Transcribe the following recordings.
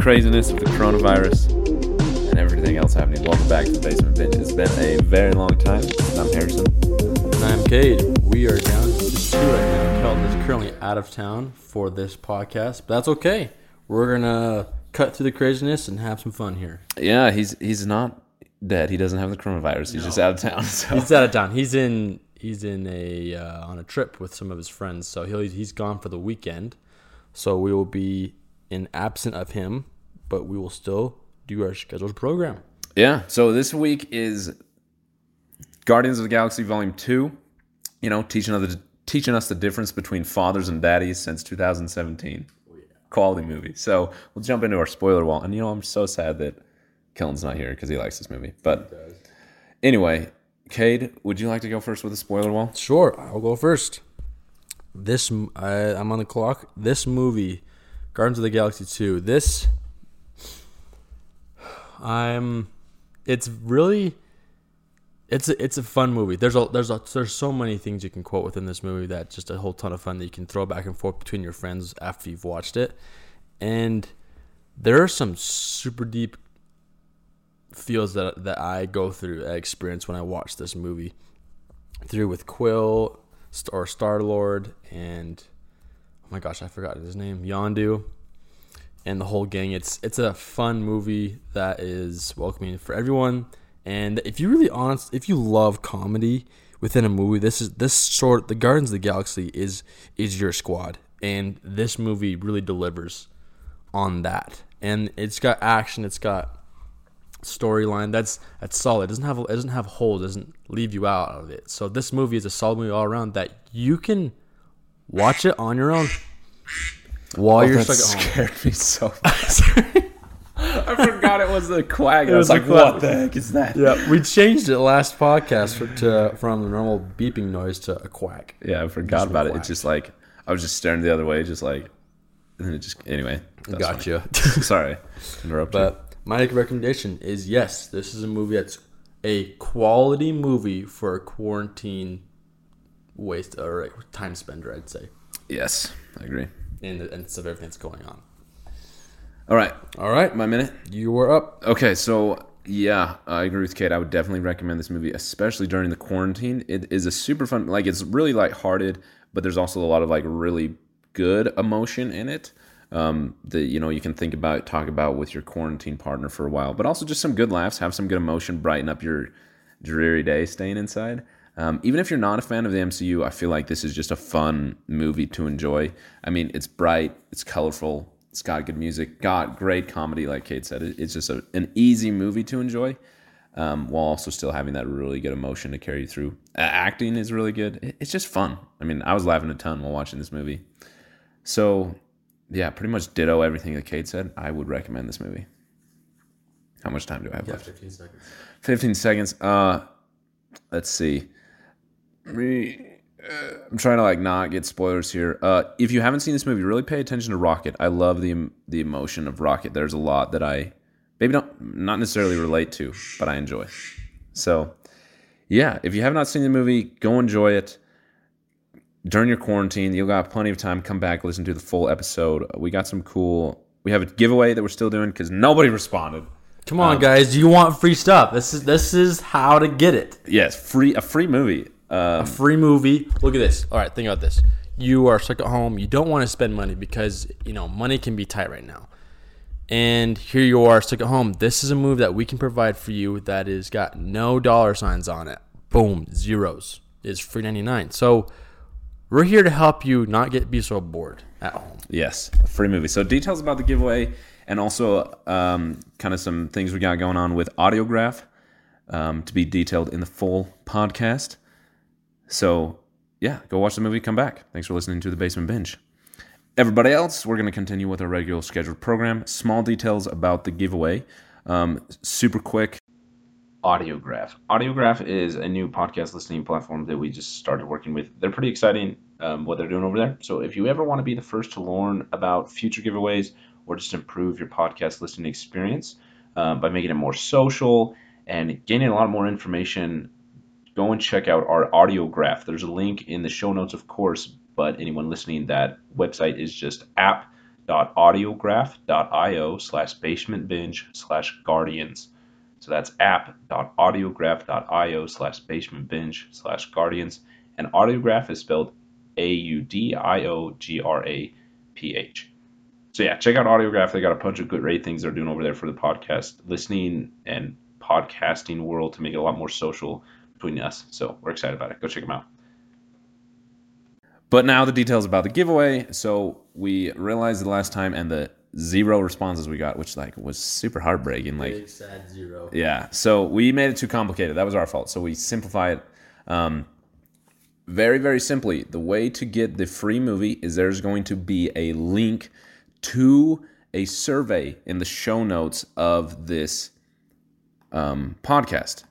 Craziness of the coronavirus and everything else happening, welcome back to the Basement Binge. It's been a very long time. I'm Harrison. And I'm Kade. We are down to two right now. Kelton is currently out of town for this podcast, but that's okay. We're gonna cut through the craziness and have some fun here. Yeah, he's he's not dead. He doesn't have the coronavirus. He's just out of town. So He's out of town. He's in he's in a uh, on a trip with some of his friends, so he'll he's gone for the weekend. So we will be in absent of him, but we will still do our scheduled program. yeah. So this week is Guardians of the Galaxy Volume Two. You know, teaching us the teaching us the difference between fathers and daddies since 2017. Quality movie. So we'll jump into our spoiler wall. And you know, I'm so sad that Kelton's not here because he likes this movie. But anyway, Kade, would you like to go first with the spoiler wall? Sure, I'll go first. This I'm on the clock. This movie, Guardians of the Galaxy Two. This, I'm. It's really. It's a, it's a fun movie. There's a there's a there's so many things you can quote within this movie that just a whole ton of fun that you can throw back and forth between your friends after you've watched it, and there are some super deep feels that that I go through, I experience when I watch this movie through with Quill or Star Lord and my gosh, I forgot his name, Yondu, and the whole gang. It's it's a fun movie that is welcoming for everyone. And if you really honest, if you love comedy within a movie, this is this sort the Guardians of the Galaxy is is your squad, and this movie really delivers on that. And it's got action, it's got storyline that's that's solid. It doesn't have it doesn't have holes. Doesn't leave you out of it. So this movie is a solid movie all around that you can watch it on your own while oh, you're Oh, that stuck at home. scared me so much. I forgot it was the quack. I was, was like, quack. what the heck is that? Yeah, we changed it last podcast for, to from the normal beeping noise to a quack. Yeah, I forgot Just about it. It's just like I was just staring the other way, just like, and then it just anyway. Gotcha. Sorry, interrupt. But my recommendation is yes, this is a movie that's a quality movie for a quarantine waste or time spender, I'd say, Yes, I agree. in the midst of everything that's going on. All right, All right, my minute. you were up. Okay, so yeah, I agree with Kade. I would definitely recommend this movie, especially during the quarantine. It is a super fun, like it's really lighthearted, but there's also a lot of like really good emotion in it. Um, that you know you can think about, talk about with your quarantine partner for a while, but also just some good laughs, have some good emotion, brighten up your dreary day staying inside. Um, even if you're not a fan of the MCU, I feel like this is just a fun movie to enjoy. I mean, it's bright, it's colorful, it's got good music, got great comedy, like Kade said. It's just a, an easy movie to enjoy, um, while also still having that really good emotion to carry you through. Uh, acting is really good. It's just fun. I mean, I was laughing a ton while watching this movie. So, yeah, pretty much ditto everything that Kade said. I would recommend this movie. How much time do I have left? 15 seconds. 15 seconds. Uh, let's see. Me- uh, I'm trying to like not get spoilers here. Uh, if you haven't seen this movie, really pay attention to Rocket. I love the the emotion of Rocket. There's a lot that I maybe don't not necessarily relate to, but I enjoy. So, yeah, if you have not seen the movie, go enjoy it. During your quarantine, you'll got plenty of time. Come back, listen to the full episode. We got some cool. We have a giveaway that we're still doing because nobody responded. Come on, guys. Do you want free stuff? This is this is how to get it. Yes, free a free movie. Um, Free movie. Look at this. All right, think about this. You are stuck at home. You don't want to spend money because you know money can be tight right now. And here you are stuck at home. This is a move that we can provide for you that is got no dollar signs on it. Boom, zeros. It's free ninety nine. So we're here to help you not get be so bored at home. Yes, a free movie. So details about the giveaway and also um, kind of some things we got going on with Audiograph um, to be detailed in the full podcast. So, yeah, go watch the movie, come back. Thanks for listening to the Basement Binge. Everybody else, we're going to continue with our regular scheduled program. Small details about the giveaway. Um, super quick. Audiograph. Audiograph is a new podcast listening platform that we just started working with. They're pretty exciting um, what they're doing over there. So if you ever want to be the first to learn about future giveaways or just improve your podcast listening experience um, by making it more social and gaining a lot more information, go and check out our Audiograph. There's a link in the show notes, of course, but anyone listening, that website is just app.audiograph.io slash basement binge slash guardians. So that's app.audiograph.io slash basement binge slash guardians. And audiograph is spelled A U D I O G R A P H. So yeah, check out Audiograph. They got a bunch of good great things they're doing over there for the podcast listening and podcasting world to make it a lot more social between us. So we're excited about it. Go check them out. But now the details about the giveaway. So we realized the last time and the zero responses we got, which like was super heartbreaking. Like Big sad zero. yeah. So we made it too complicated. That was our fault. So we simplify it. Um, very, very simply, the way to get the free movie is there's going to be a link to a survey in the show notes of this um, podcast.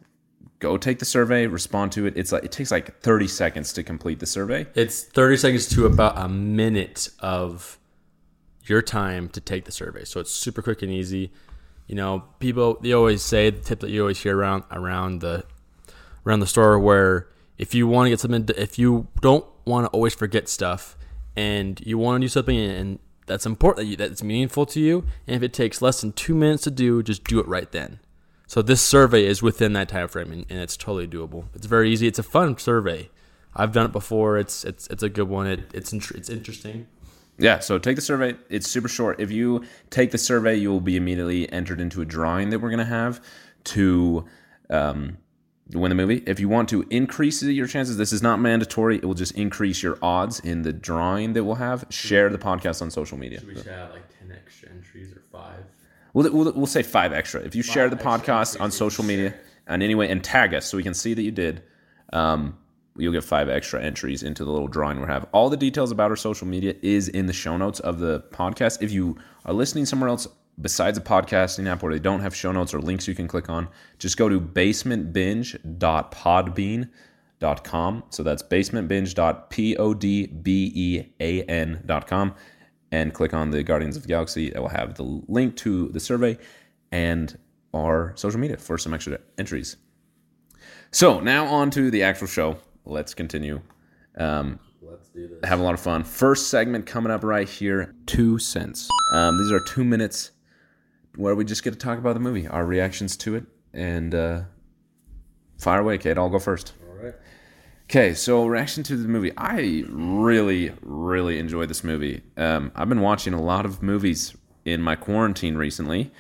Go take the survey, respond to it. It's like it takes like 30 seconds to complete the survey. It's 30 seconds to about a minute of your time to take the survey. So it's super quick and easy. You know, people they always say the tip that you always hear around around the around the store where if you want to get something if you don't want to always forget stuff and you want to do something and that's important that you, that's meaningful to you and if it takes less than 2 minutes to do, just do it right then. So this survey is within that time frame and, and it's totally doable. It's very easy. It's a fun survey. I've done it before. It's it's it's a good one. It, it's it's interesting. Yeah, so take the survey. It's super short. If you take the survey, you will be immediately entered into a drawing that we're going to have to um, win the movie. If you want to increase your chances, this is not mandatory. It will just increase your odds in the drawing that we'll have. Share the podcast on social media. Should We should have like ten extra entries or five. We'll, we'll, we'll say five extra. If you share the podcast on social media and anyway and tag us so we can see that you did, um, you'll get five extra entries into the little drawing we have. All the details about our social media is in the show notes of the podcast. If you are listening somewhere else besides a podcasting app where they don't have show notes or links you can click on, just go to basementbinge.podbean.com. So that's basementbinge.podbean.com and click on the Guardians of the Galaxy. It will have the link to the survey and our social media for some extra entries. So now on to the actual show. Let's continue. Um, Let's do this. have a lot of fun. First segment coming up right here. Two cents. Um, these are two minutes where we just get to talk about the movie, our reactions to it, and uh, fire away, Kade. I'll go first. All right. Okay, so reaction to the movie. I really, really enjoyed this movie. Um, I've been watching a lot of movies in my quarantine recently.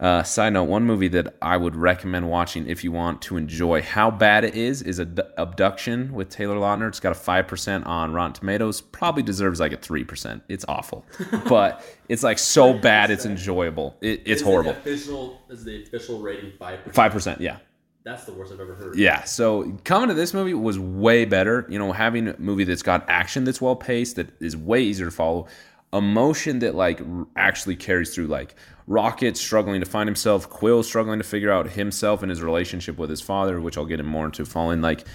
Uh, side note: One movie that I would recommend watching if you want to enjoy how bad it is is Ad- Abduction with Taylor Lautner. It's got a five percent on Rotten Tomatoes. Probably deserves like a three percent. It's awful, but it's like so bad it's enjoyable. It, it's horrible. official is the official rating five. Five percent, yeah. That's the worst I've ever heard. Yeah, so coming to this movie was way better. You know, having a movie that's got action that's well paced, that is way easier to follow, emotion that like actually carries through. Like Rocket struggling to find himself, Quill struggling to figure out himself and his relationship with his father, which I'll get in more into following. Like,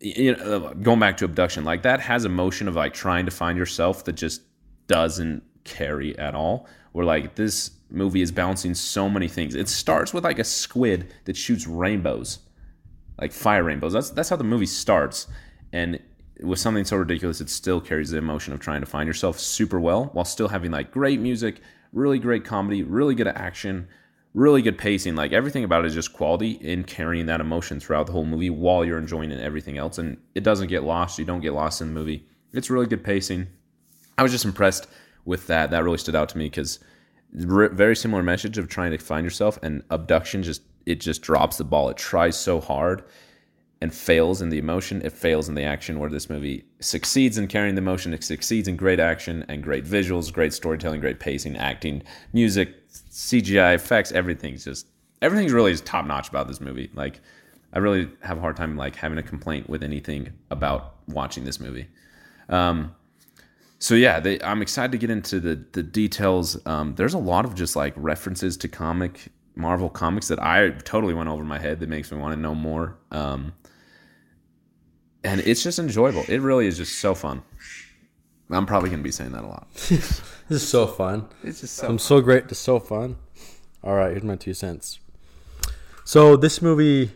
you know, uh, going back to abduction, like that has emotion of like trying to find yourself that just doesn't carry at all. Where like this movie is balancing so many things. It starts with like a squid that shoots rainbows, like fire rainbows. That's that's how the movie starts, and with something so ridiculous, it still carries the emotion of trying to find yourself super well while still having like great music, really great comedy, really good action, really good pacing. Like everything about it is just quality in carrying that emotion throughout the whole movie while you're enjoying everything else, and it doesn't get lost. You don't get lost in the movie. It's really good pacing. I was just impressed with that. That really stood out to me because very similar message of trying to find yourself and abduction just it just drops the ball. It tries so hard and fails in the emotion, it fails in the action. Where this movie succeeds in carrying the emotion, it succeeds in great action and great visuals, great storytelling, great pacing, acting, music, CGI effects. Everything's just everything's really just top notch about this movie. Like, I really have a hard time like having a complaint with anything about watching this movie. Um, so yeah, they, I'm excited to get into the the details. Um, there's a lot of just like references to comic Marvel comics that I totally went over my head that makes me want to know more. Um, and it's just enjoyable. It really is just so fun. I'm probably gonna be saying that a lot. this is so fun. It's just so. I'm so great. It's so fun. All right, here's my two cents. So this movie.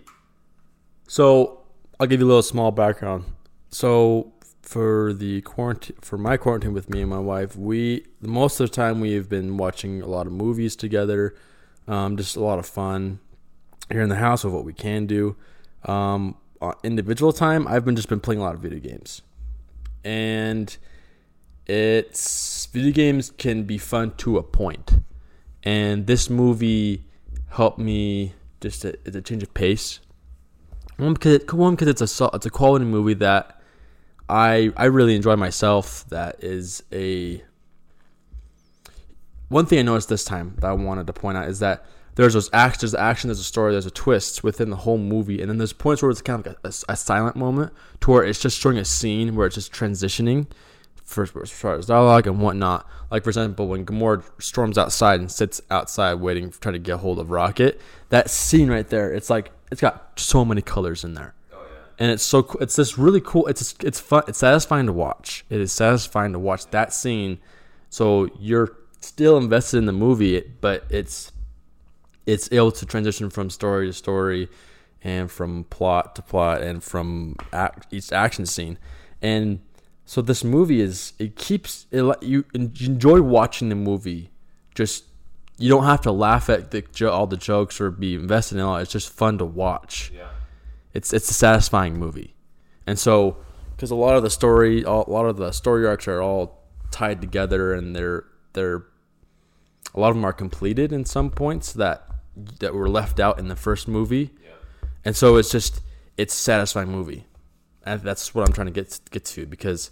So I'll give you a little small background. So for the quarantine, for my quarantine with me and my wife, we most of the time we've been watching a lot of movies together. Um, just a lot of fun here in the house of what we can do. Um, uh, individual time, I've been just been playing a lot of video games, and it's video games can be fun to a point, and this movie helped me just a, it's a change of pace. One because it, one because it's a it's a quality movie that I I really enjoy myself. That is a one thing I noticed this time that I wanted to point out is that there's those acts, there's action, there's a story, there's a twist within the whole movie, and then there's points where it's kind of like a, a, a silent moment to where it's just showing a scene where it's just transitioning for as far as dialogue and whatnot. Like for example, when Gamora storms outside and sits outside waiting, trying to get hold of Rocket, that scene right there, it's like it's got so many colors in there, and it's so it's this really cool. It's it's fun. It's satisfying to watch. It is satisfying to watch that scene. So you're still invested in the movie, but it's it's able to transition from story to story and from plot to plot and from act, each action scene and so this movie is it keeps it you enjoy watching the movie just you don't have to laugh at the, all the jokes or be invested in all it's just fun to watch Yeah. It's it's a satisfying movie. And so because a lot of the story a lot of the story arcs are all tied together and they're they're a lot of them are completed in some points that that were left out in the first movie, and so it's just it's a satisfying movie, and that's what I'm trying to get get to because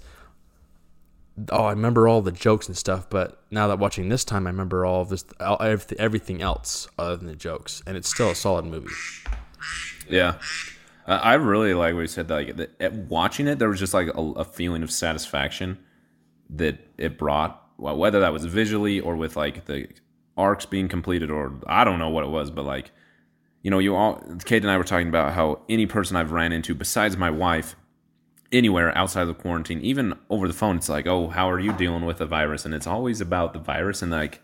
oh I remember all the jokes and stuff, but now that watching this time I remember all of this all, everything else other than the jokes, and it's still a solid movie. Yeah. I really like what you said. Like watching it, there was just like a, a feeling of satisfaction that it brought. Whether that was visually or with like the arcs being completed, or I don't know what it was, but like you know, you all Kate and I were talking about how any person I've ran into besides my wife, anywhere outside of quarantine, even over the phone, it's like, oh, how are you dealing with a virus? And it's always about the virus, and like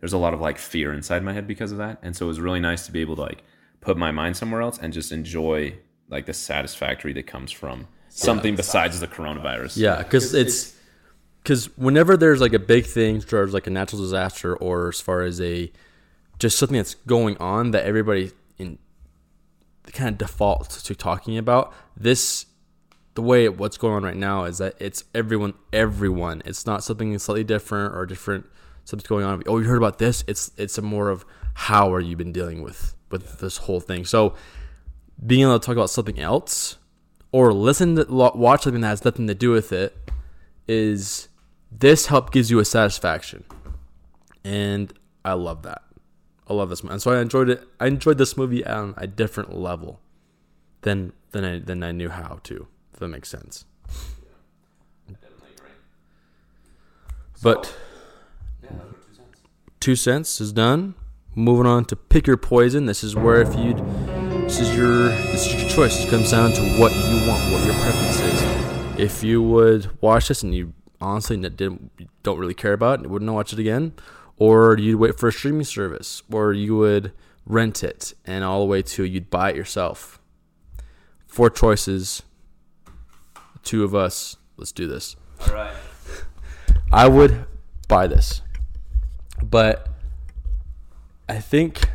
there's a lot of like fear inside my head because of that. And so it was really nice to be able to like put my mind somewhere else and just enjoy like the satisfactory that comes from something besides the coronavirus. Yeah, because it's because whenever there's like a big thing, as far as like a natural disaster, or as far as a just something that's going on that everybody in kind of defaults to talking about, this the way what's going on right now is that it's everyone, everyone. It's not something slightly different or different. Something's going on. Oh, you heard about this? It's it's a more of how are you been dealing with with this whole thing. So being able to talk about something else or listen to watch something that has nothing to do with it is this help gives you a satisfaction. And i love that. I love this movie and so i enjoyed it i enjoyed this movie on a different level than than i than i knew how to if that makes sense. But two cents is done. Moving on to pick your poison. This is where if you this is your this is your choice it comes down to what you want what your preference is if you would watch this and you honestly didn't don't really care about it, you wouldn't watch it again, or you'd wait for a streaming service, or you would rent it, and all the way to you'd buy it yourself. Four choices. Two of us. Let's do this. All right. I would buy this, but I think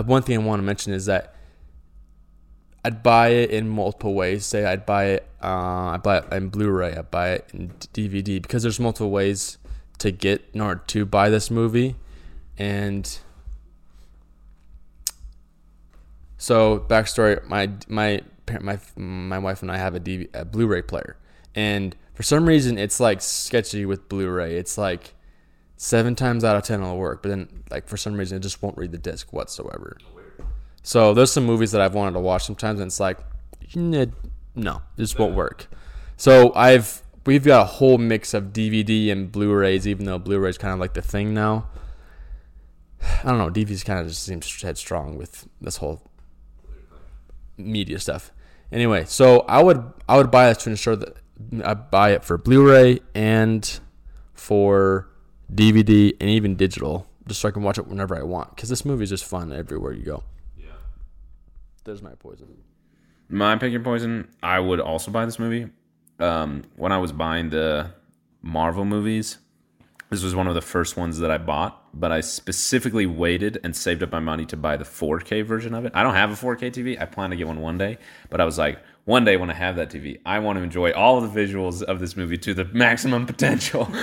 one thing I want to mention is that I'd buy it in multiple ways. Say I'd buy it, uh, I buy it in Blu-ray, I buy it in DVD because there's multiple ways to get in order to buy this movie, and So backstory: my my my my wife and I have a, a Blu-ray player, and for some reason it's like sketchy with Blu-ray. It's like seven times out of ten it'll work, but then like for some reason it just won't read the disc whatsoever. So there's some movies that I've wanted to watch sometimes, and it's like, no, this won't work. So I've we've got a whole mix of DVD and Blu-rays, even though Blu-ray's kind of like the thing now. I don't know. DVDs kind of just seems headstrong with this whole media stuff. Anyway, so I would I would buy this to ensure that I buy it for Blu-ray and for DVD and even digital, just so I can watch it whenever I want. Because this movie is just fun everywhere you go. Yeah. There's my poison. My pick your poison. I would also buy this movie. Um, when I was buying the Marvel movies, this was one of the first ones that I bought, but I specifically waited and saved up my money to buy the 4K version of it. I don't have a 4K TV. I plan to get one one day, but I was like, one day when I have that TV, I want to enjoy all of the visuals of this movie to the maximum potential.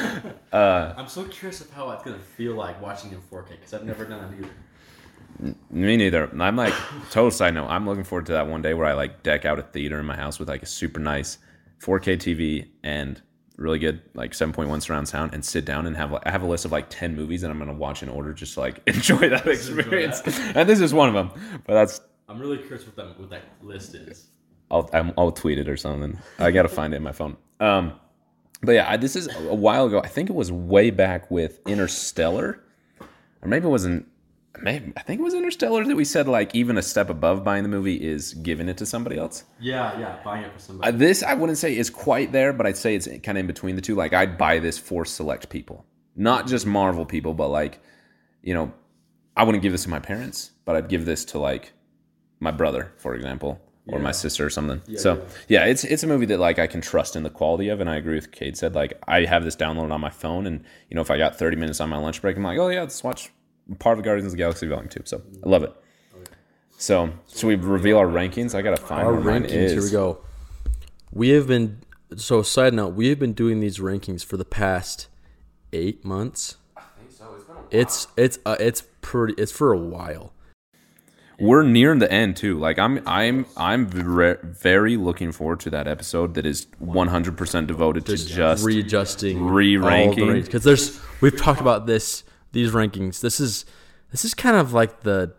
Uh, I'm so curious of how it's gonna feel like watching in 4K because I've never done it either. Me neither. I'm like total side note. I'm looking forward to that one day where I like deck out a theater in my house with like a super nice 4K TV and really good like 7.1 surround sound and sit down and have like I have a list of like 10 movies and I'm gonna watch in order just to like enjoy that experience. Enjoy that. and this is one of them. But that's I'm really curious what that what that list is. I'll i will tweet it or something. I gotta find it in my phone. Um, but yeah, I, this is a while ago. I think it was way back with Interstellar, or maybe it wasn't. Maybe I think it was Interstellar that we said like even a step above buying the movie is giving it to somebody else. Yeah, yeah, buying it for somebody. Uh, this I wouldn't say is quite there, but I'd say it's kind of in between the two. Like I'd buy this for select people, not just Marvel people, but like, you know, I wouldn't give this to my parents, but I'd give this to like my brother, for example, or yeah. my sister or something. Yeah, so yeah. yeah. it's it's a movie that like I can trust in the quality of, and I agree with Kade said. Like I have this downloaded on my phone, and you know if I got thirty minutes on my lunch break, I'm like, oh yeah, let's watch part of Guardians of the Galaxy Volume Two. So I love it. So so we reveal our rankings. I gotta find our rankings. Here we go. We have been so side note. We have been doing these rankings for the past eight months. I think so. It's It's it's uh, it's pretty. It's for a while we're near the end too. Like I'm I'm I'm very looking forward to that episode that is 100% devoted to just, just readjusting, re-ranking because there's we've talked about this these rankings. This is this is kind of like the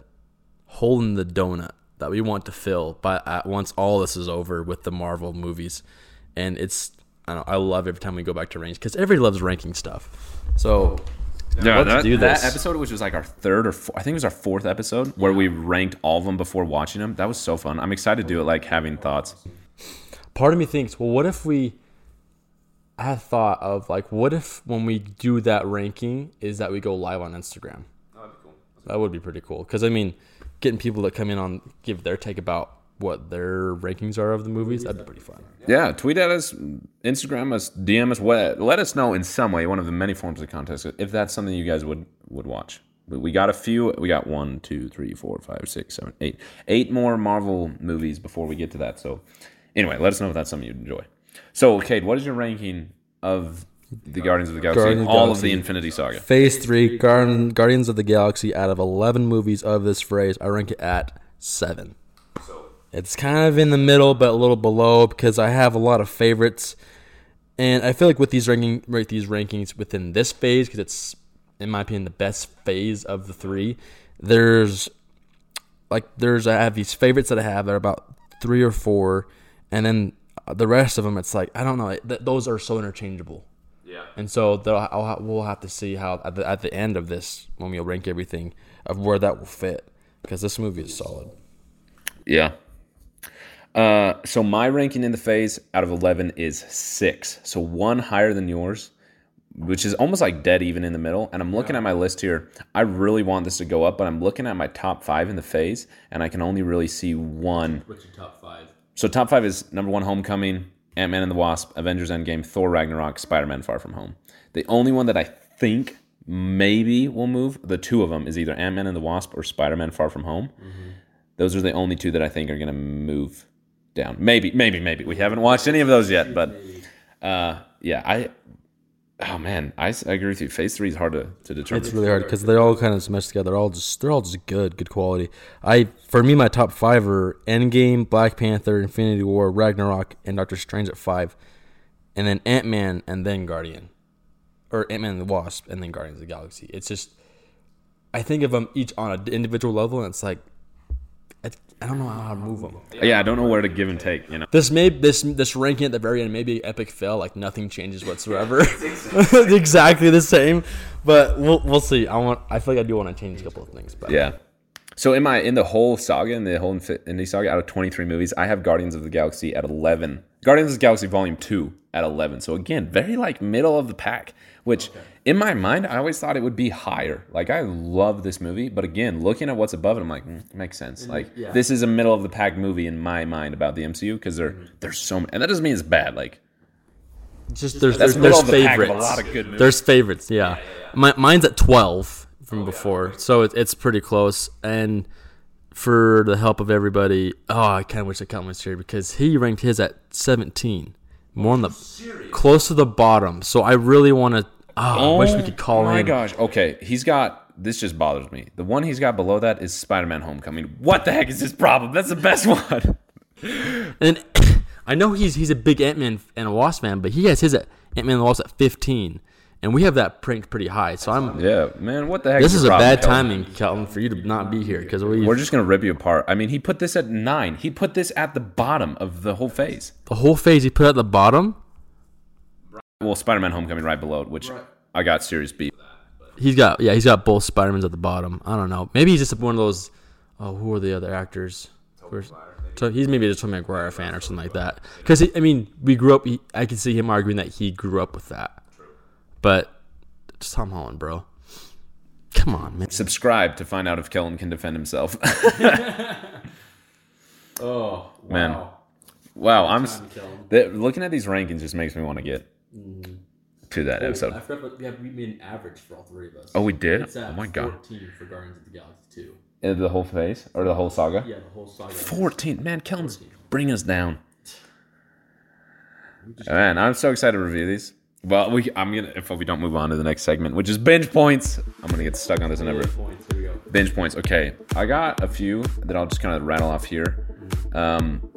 hole in the donut that we want to fill but once all this is over with the Marvel movies. And it's I don't know, I love every time we go back to ranks because everybody loves ranking stuff. So yeah, let's that, do this. That episode, which was like our third or four, I think it was our fourth episode, where we ranked all of them before watching them. That was so fun. I'm excited to do it, like having thoughts. Part of me thinks, well, what if we? I had thought of like, what if when we do that ranking is that we go live on Instagram? That'd be cool. That would be pretty cool because I mean, getting people to come in on give their take about what their rankings are of the movies. That'd be pretty fun. Yeah, tweet at us, Instagram us, DM us. what, Let us know in some way, one of the many forms of context, if that's something you guys would would watch. We got a few. We got one, two, three, four, five, six, seven, eight, eight more Marvel movies before we get to that. So, anyway, let us know if that's something you'd enjoy. So, Kade, what is your ranking of the Guardians of the Galaxy, Guardians all Galaxy. of the Infinity Saga? Phase three, Guardians of the Galaxy. Out of eleven movies of this phrase, I rank it at seven. It's kind of in the middle, but a little below because I have a lot of favorites, and I feel like with these ranking, rate these rankings within this phase because it's, in my opinion, the best phase of the three. There's like there's I have these favorites that I have that are about three or four, and then the rest of them it's like I don't know. Th- those are so interchangeable. Yeah. And so I'll, we'll have to see how at the, at the end of this when we rank everything of where that will fit because this movie is solid. Yeah, uh, so my ranking in the phase out of 11 is six. So one higher than yours, which is almost like dead even in the middle. And I'm looking yeah. at my list here. I really want this to go up, but I'm looking at my top five in the phase, and I can only really see one. What's your top five? So top five is number one, Homecoming, Ant Man and the Wasp, Avengers Endgame, Thor Ragnarok, Spider Man Far From Home. The only one that I think maybe will move, the two of them, is either Ant Man and the Wasp or Spider Man Far From Home. Mm-hmm. Those are the only two that I think are going to move down. Maybe, maybe, maybe. We haven't watched any of those yet, but uh, yeah, I Oh man, I, I agree with you. Phase three is hard to, to determine. It's really hard because they're all kind of smashed together. They're all just they're all just good, good quality. I for me, my top five are Endgame, Black Panther, Infinity War, Ragnarok, and Doctor Strange at five, and then Ant Man, and then Guardian, or Ant Man and the Wasp, and then Guardians of the Galaxy. It's just I think of them each on an individual level, and it's like I, I don't know how to move them. yeah, I don't know where to give and take. You know. This may this this ranking at the very end may be epic fail, like nothing changes whatsoever. exactly the same, but we'll we'll see. I want I feel like I do want to change a couple of things, but Yeah. So in my in the whole saga, in the whole Infinity Saga, out of 23 movies, I have Guardians of the Galaxy at 11. Guardians of the Galaxy Volume 2 at 11. So again, very like middle of the pack, which in my mind, I always thought it would be higher. Like I love this movie, but again, looking at what's above it, I'm like, mm, it makes sense. Like this is a middle of the pack movie in my mind about the MCU because there there's so many, and that doesn't mean it's bad. Like just there's That's there's, middle there's of the pack of a favorites. lot of good movies. There's favorites, yeah. My, mine's at twelve from before, so it, it's pretty close. And for the help of everybody, oh, I kind of wish I count my here because he ranked his at seventeen, more on the close to the bottom. So I really want to. Ah, oh, I wish we could call my in. gosh. Okay, he's got this just bothers me. The one he's got below that is Spider-Man: Homecoming. What the heck is his problem? That's the best one. And I know he's he's a big Ant Man and a Wasp fan, but he has his uh, Ant Man and the Wasp at fifteen, and we have that pranked pretty high. So I'm. Yeah, man. What the heck? This your is a bad timing, Kelton, for you to not be here because we We're just gonna rip you apart. I mean, he put this at nine. He put this at the bottom of the whole phase. the whole phase he put at the bottom. Well, Spider-Man: Homecoming right below it, which I got serious beat. He's got yeah, he's got both Spider Mans at the bottom. I don't know. Maybe he's just one of those. Oh, who are the other actors? So he's maybe just a Tobey Maguire fan or something like that. Because I mean, we grew up. He, I can see him arguing that he grew up with that. But it's Tom Holland, bro. Come on, man. Subscribe to find out if Kelton can defend himself. Oh Man. wow, I'm s- the, looking at these rankings just makes me want to get to that episode. forgot we have we made an average for all three of us. Oh, we did. Oh my god, Fourteen for Guardians of the Galaxy Two. Uh, the whole phase or the whole saga. Yeah, the whole saga. 14 man kelton's bring us down man i'm so excited to review these well we i'm gonna if we don't move on to the next segment which is binge points i'm gonna get stuck on this number Points. Here we go. binge points okay i got a few that i'll just kind of rattle off here um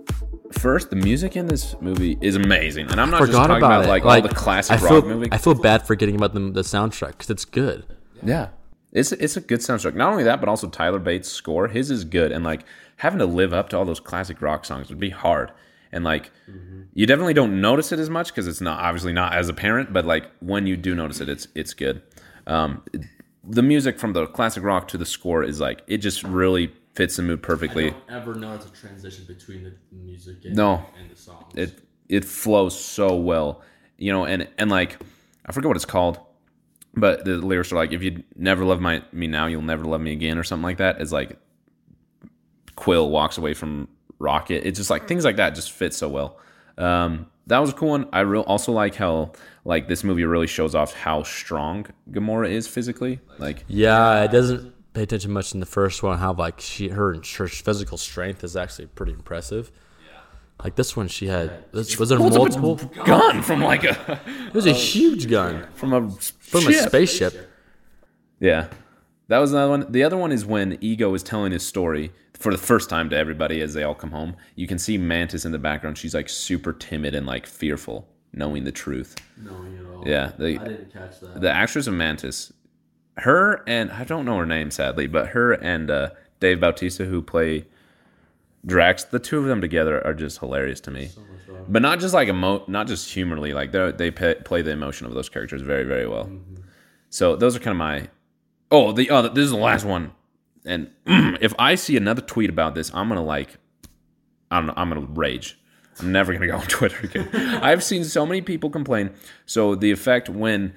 first the music in this movie is amazing and i'm not just Forgot talking about, about, it. like, all the classic I rock feel, movie I feel bad forgetting about the, the soundtrack because it's good. Yeah. It's it's a good soundtrack. Not only that, but also Tyler Bates' score. His is good, and like having to live up to all those classic rock songs would be hard. And like, you definitely don't notice it as much because it's not obviously not as apparent. But like when you do notice it, it's it's good. Um, the music from the classic rock to the score is like it just really fits the mood perfectly. ever notice a transition between the music and, No. and the songs. it it flows so well you know and and like i forget what it's called but the lyrics are like if you never love my me now you'll never love me again or something like that it's like quill walks away from rocket it's just like things like that just fit so well um that was a cool one i real also like how like this movie really shows off how strong gamora is physically like yeah, it doesn't pay attention much in the first one. How like she her her physical strength is actually pretty impressive. Yeah. Like this one, she had this, was there Holds a multiple? gun from like a It was a oh, huge gun from a from a spaceship. Yeah. That was another one. The other one is when Ego is telling his story for the first time to everybody as they all come home. You can see Mantis in the background. She's like super timid and like fearful, knowing the truth. Knowing it all. Yeah. The, didn't catch that. the actress of Mantis, her and I don't know her name sadly, but her and uh, Dave Bautista who play Drax, the two of them together are just hilarious to me. But not just like emo, not just humorly, like they they pe- play the emotion of those characters very very well. So those are kind of my. Oh, the oh, this is the last one, and if I see another tweet about this, I'm gonna like, I don't know, I'm gonna rage. I'm never gonna go on Twitter again. I've seen so many people complain. So the effect when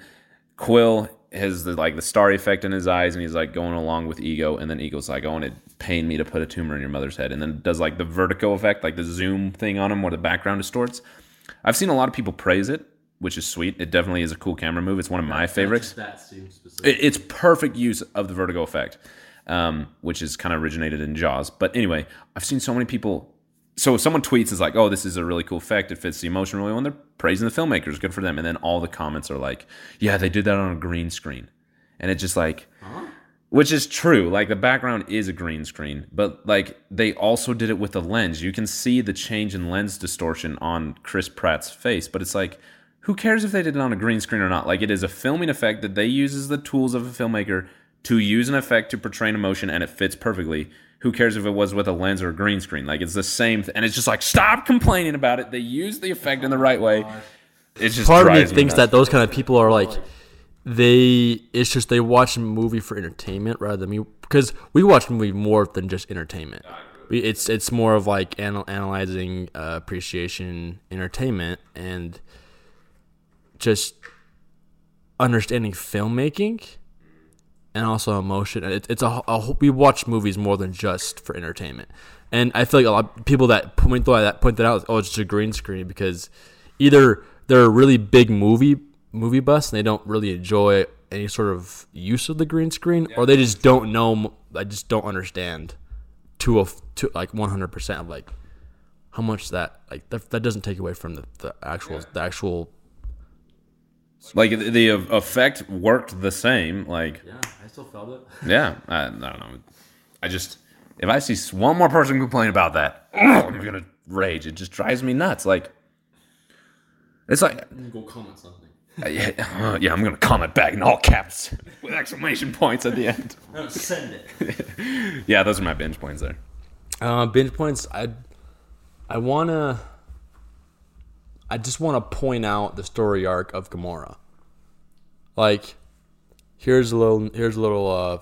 Quill has the like the star effect in his eyes, and he's like going along with Ego, and then Ego's like, "Oh, and it pained me to put a tumor in your mother's head," and then does like the vertigo effect, like the zoom thing on him, where the background distorts. I've seen a lot of people praise it, which is sweet. It definitely is a cool camera move. It's one of my favorites. That seems specific. It- it's perfect use of the vertigo effect, um, which is kind of originated in Jaws. But anyway, I've seen so many people so if someone tweets is like, "Oh, this is a really cool effect. It fits the emotion really well." And they're praising the filmmakers, good for them. And then all the comments are like, "Yeah, they did that on a green screen," and it's just like, which is true. Like the background is a green screen, but like they also did it with a lens. You can see the change in lens distortion on Chris Pratt's face, but it's like, who cares if they did it on a green screen or not? Like it is a filming effect that they use as the tools of a filmmaker to use an effect to portray an emotion, and it fits perfectly. Who cares if it was with a lens or a green screen? Like it's the same, th- and it's just like stop complaining about it. They use the effect in the right way. It's just part of me thinks nuts. that those kind of people are like they it's just they watch a movie for entertainment rather than me because we watch a movie more than just entertainment we, it's it's more of like anal- analyzing uh, appreciation entertainment and just understanding filmmaking and also emotion. It, it's a, a we watch movies more than just for entertainment. And i feel like a lot of people that point that point that out oh it's just a green screen because either they're a really big movie movie bus and they don't really enjoy any sort of use of the green screen or they just don't know i just don't understand to a to like 100% of like how much that like that, that doesn't take away from the, the actual the actual like the, the effect worked the same. Like yeah i still felt it yeah, I, I don't know. I just if I see one more person complain about that, I'm gonna rage. It just drives me nuts. Like it's like go comment something Uh, yeah, uh, yeah, I'm gonna comment back in all caps with exclamation points at the end. send it Yeah, those are my binge points there. Uh, binge points. I, I wanna. I just want to point out the story arc of Gamora. Like, here's a little. Here's a little. Uh,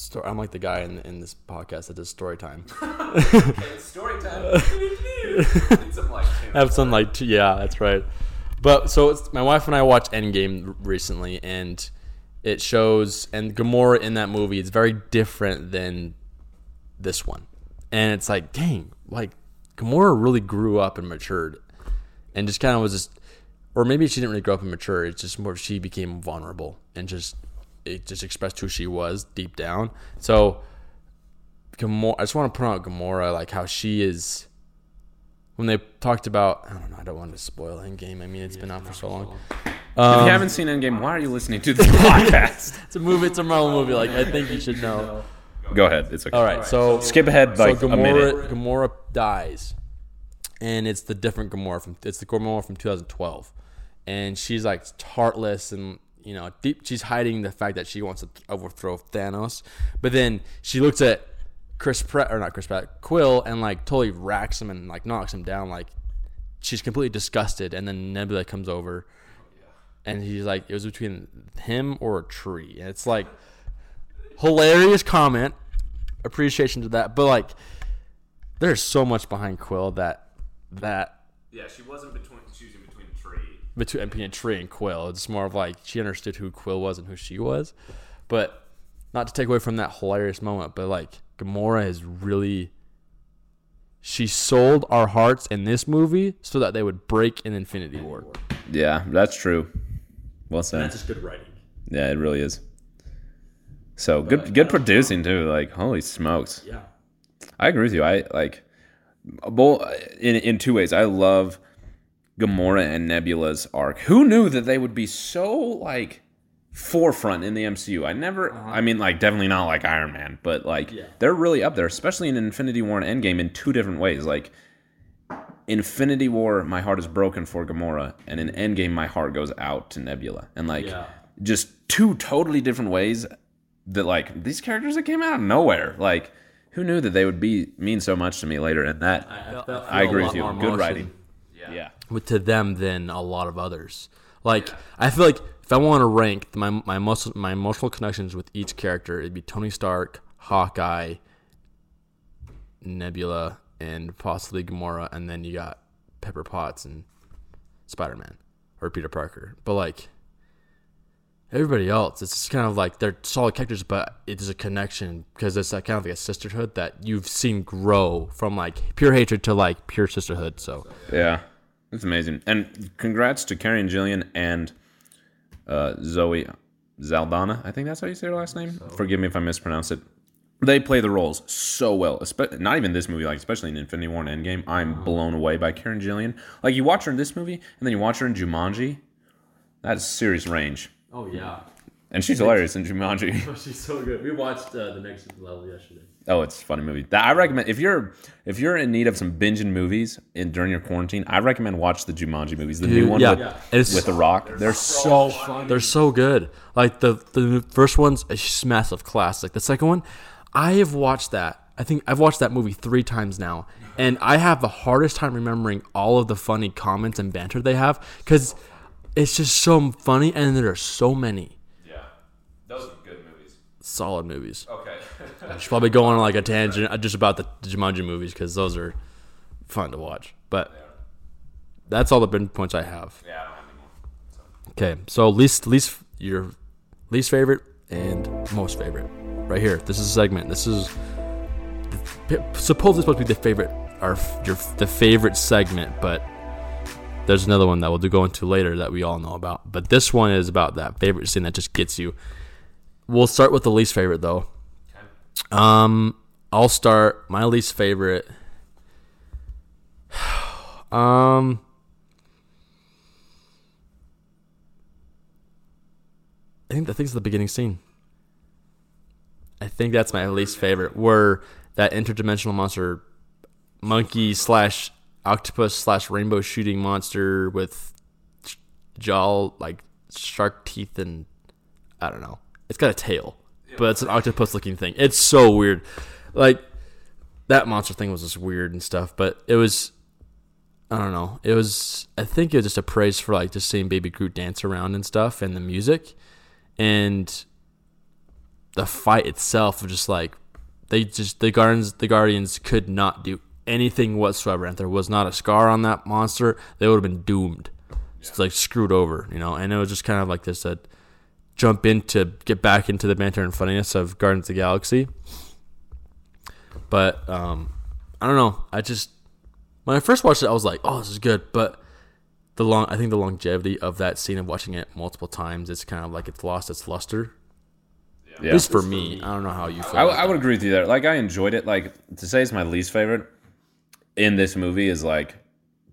story. I'm like the guy in in this podcast that does story time. Story time. have some like t- yeah, that's right. But so it's, my wife and I watched Endgame recently, and it shows and Gamora in that movie is very different than this one, and it's like dang, like Gamora really grew up and matured, and just kind of was just, or maybe she didn't really grow up and mature. It's just more she became vulnerable and just it just expressed who she was deep down. So Gamora, I just want to point out Gamora, like how she is when they talked about I don't know, I don't want to spoil Endgame. I mean, it's been out for so long. Um, if you haven't seen Endgame, why are you listening to this podcast? It's a movie. It's a Marvel movie. Like I think you should know. Go ahead. It's okay. All right, so Skip ahead like so a minute. Gamora, Gamora dies, and it's the different Gamora from it's the Gamora from 2012, and she's like heartless and you know deep. She's hiding the fact that she wants to overthrow Thanos, but then she looks at Chris Pratt or not Chris Pratt Quill and like totally racks him and like knocks him down. Like she's completely disgusted, and then Nebula comes over, and he's like, it was between him or a tree, and it's like hilarious comment. Appreciation to that. But like there's so much behind quill that that Yeah, she wasn't between choosing between a tree. between between a tree and quill it's more of like she understood who quill was and who she was but not to take away from that hilarious moment but like gamora is really she sold our hearts in this movie so that they would break in infinity war Yeah, that's true. Well said. That's just good writing Yeah, it really is. So good, good uh, producing too. Like holy smokes. yeah I agree with you. I like both in in two ways. I love Gamora and Nebula's arc. Who knew that they would be so like forefront in the MCU? I never. Uh-huh. I mean, like definitely not like Iron Man, but like they're really up there, especially in Infinity War and Endgame in two different ways. Like Infinity War, my heart is broken for Gamora, and in Endgame, my heart goes out to Nebula, and like Yeah. just two totally different ways that like these characters that came out of nowhere. Like, who knew that they would be mean so much to me later? And that I, agree with you. Good writing. Yeah. with to them than a lot of others. Like I feel like if I want to rank my my most my emotional connections with each character, it'd be Tony Stark, Hawkeye, Nebula, and possibly Gamora, and then you got Pepper Potts and Spider Man or Peter Parker. But like everybody else, it's just kind of like they're solid characters, but it is a connection because it's that kind of like a sisterhood that you've seen grow from like pure hatred to like pure sisterhood. So Yeah. It's amazing. And congrats to Karen Gillan and uh, Zoe Zaldana. I think that's how you say her last name. Forgive me if I mispronounce it. they play the roles so well. Espe- not even this movie, like especially in Infinity War and Endgame. I'm blown away by Karen Gillan. Like you watch her in this movie, and then you watch her in Jumanji. That's serious range, Oh yeah, and she's hilarious in Jumanji. she's so good. We watched uh, the next level yesterday. oh, it's a funny movie. That I recommend if you're if you're in need of some binging movies in during your quarantine. I recommend watch the Jumanji movies. The new one yeah. with, Yeah. It's- with The Rock. They're so They're so good. Like the the first one's a massive classic. The second one, I have watched that. I think I've watched that movie three times now, and I have the hardest time remembering all of the funny comments and banter they have because it's just so funny, and there are so many yeah. Those are good movies. solid movies. Okay. I should probably go on like a tangent uh, just about the Jumanji movies because those are fun to watch. But that's all the bin points I have. yeah, I don't have any more. Okay, so least least your least favorite and most favorite, right here. This is a segment. This is supposedly supposed to be the favorite, our your the favorite segment, but there's another one that we'll go into later that we all know about. But this one is about that favorite scene that just gets you. We'll start with the least favorite though. Um, I'll start my least favorite. Um. I think think it's the beginning scene. I think that's my least favorite, where that interdimensional monster, monkey slash octopus slash rainbow shooting monster with jaw like shark teeth and I don't know. It's got a tail, but it's an octopus looking thing. It's so weird. Like that monster thing was just weird and stuff, but it was I don't know. It was I think it was just a praise for like just seeing Baby Groot dance around and stuff and the music and the fight itself was just like they just the guardians the guardians could not do anything whatsoever and if there was not a scar on that monster they would have been doomed just like screwed over you know and it was just kind of like this that jump in to get back into the banter and funniness of guardians of the galaxy but um i don't know i just when i first watched it i was like oh this is good but the long i think the longevity of that scene of watching it multiple times it's kind of like it's lost its luster Yeah. at least for me. I don't know how you feel. I, I would agree with you there. Like I enjoyed it. Like to say it's my least favorite in this movie is like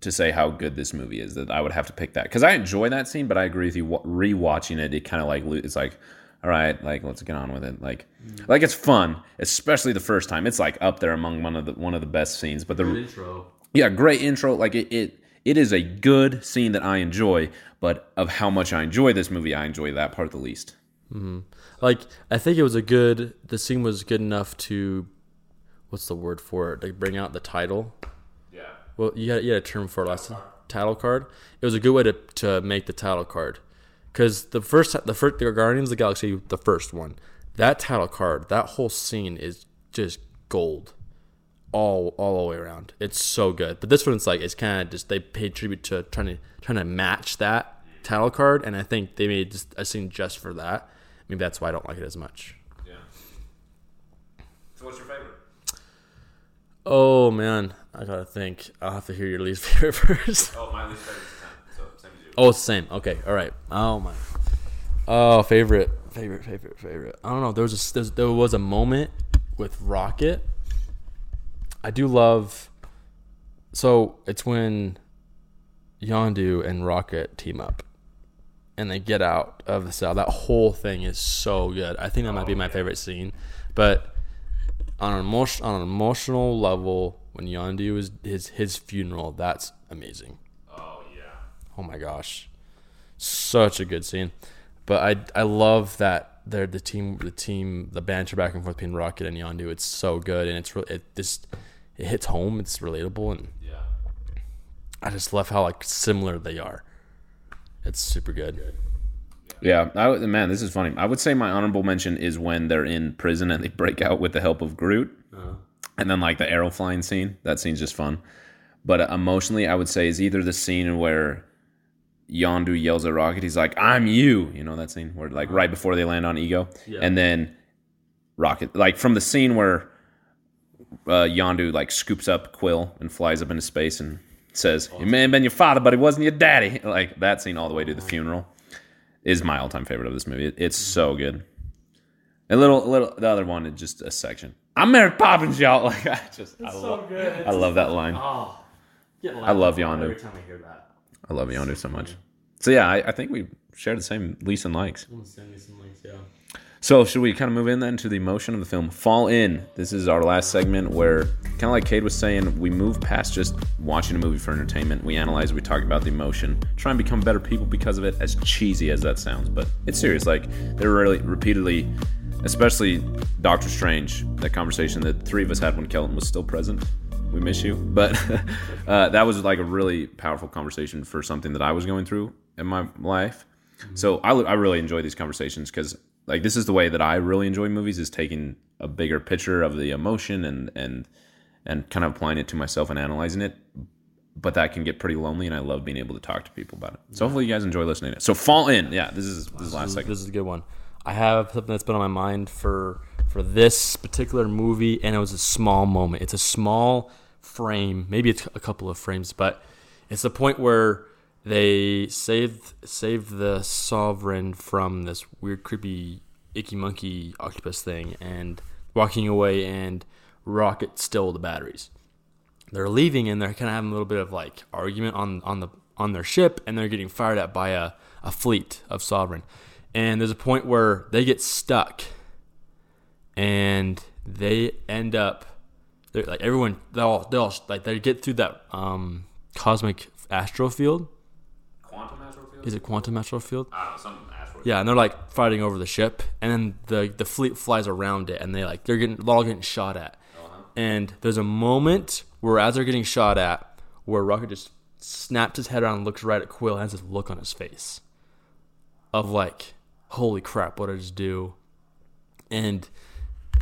to say how good this movie is. That I would have to pick that because I enjoy that scene, but I agree with you. Rewatching it, it kind of like it's like, all right, like let's get on with it. Like, mm. like it's fun, especially the first time. It's like up there among one of the one of the best scenes. But the intro. yeah, great intro. Like it, it it is a good scene that I enjoy. But of how much I enjoy this movie, I enjoy that part the least. Mm-hmm. Like I think it was a good. The scene was good enough to, what's the word for it? To bring out the title. Yeah. Well, you had you had a term for it last time. Title card. It was a good way to to make the title card, because the first the first the Guardians of the Galaxy, the first one, that title card, that whole scene is just gold, all all the way around. It's so good. But this one, it's like it's kind of just they paid tribute to trying to trying to match that title card, and I think they made just a scene just for that. Maybe that's why I don't like it as much. Yeah. So what's your favorite? Oh man, I gotta think. I'll have to hear your least favorite first. Oh, my least favorite is ten. So same as you. Oh, it's the same. Okay, all right. Oh my. Oh, favorite, favorite, favorite, favorite. I don't know. There was a, there was a moment with Rocket. I do love. So it's when Yondu and Rocket team up, and they get out of the cell. That whole thing is so good. I think that might be oh, my favorite scene. But on an emotion, on an emotional level, when Yondu is his his funeral, that's amazing. Oh yeah. Oh my gosh, such a good scene. But I I love that they're the team the team the banter back and forth between Rocket and Yondu. It's so good and it's really it just it hits home. It's relatable and Yeah. I just love how like similar they are. It's super good. Yeah, I, man, this is funny. I would say my honorable mention is when they're in prison and they break out with the help of Groot, uh-huh. and then like the arrow flying scene. That scene's just fun. But emotionally, I would say is either the scene where Yondu yells at Rocket, he's like, "I'm you," you know that scene where like uh-huh. right before they land on Ego, and then Rocket, like from the scene where uh, Yondu like scoops up Quill and flies up into space and says, "He may have been your father, but he wasn't your daddy." Like that scene all the way to the uh-huh. funeral is my all-time favorite of this movie. It- It's mm-hmm. so good. A little, a little. The other one is just a section. I'm Mary Poppins, y'all. Like I just, I, so love, good. I love that line. Oh, I love Yondu. every time I hear that. I love Yondu so much. So yeah, I, I think we share the same least and likes. Send you some links. Yeah. So should we kind of move in then to the emotion of the film? Fall in. This is our last segment where, kind of like Kade was saying, we move past just watching a movie for entertainment. We analyze, we talk about the emotion, try and become better people because of it. As cheesy as that sounds, but it's serious. Like they're really repeatedly, especially Doctor Strange, that conversation that three of us had when Kelton was still present. We miss you, but uh, that was like a really powerful conversation for something that I was going through in my life. So I, I really enjoy these conversations because like this is the way that I really enjoy movies is taking a bigger picture of the emotion and and and kind of applying it to myself and analyzing it. But that can get pretty lonely, and I love being able to talk to people about it. So hopefully you guys enjoy listening. to it. So fall in, yeah. This is this is last This is, segment. this is a good one. I have something that's been on my mind for for this particular movie, and it was a small moment. It's a small frame, maybe it's a couple of frames, but it's the point where they saved saved the sovereign from this weird, creepy, icky monkey octopus thing, and walking away, and Rocket stole the batteries. They're leaving, and they're kind of having a little bit of like argument on on the on their ship, and they're getting fired at by a, a fleet of sovereign. And there's a point where they get stuck, and they end up like everyone they all they all like they get through that um cosmic astral field? Is it quantum astral field? Some astral yeah and they're like fighting over the ship and then the the fleet flies around it and they like they're getting they're all getting shot at. And there's a moment where as they're getting shot at where rocket just snaps his head around and looks right at quill and has this look on his face of like holy crap what did i just do? And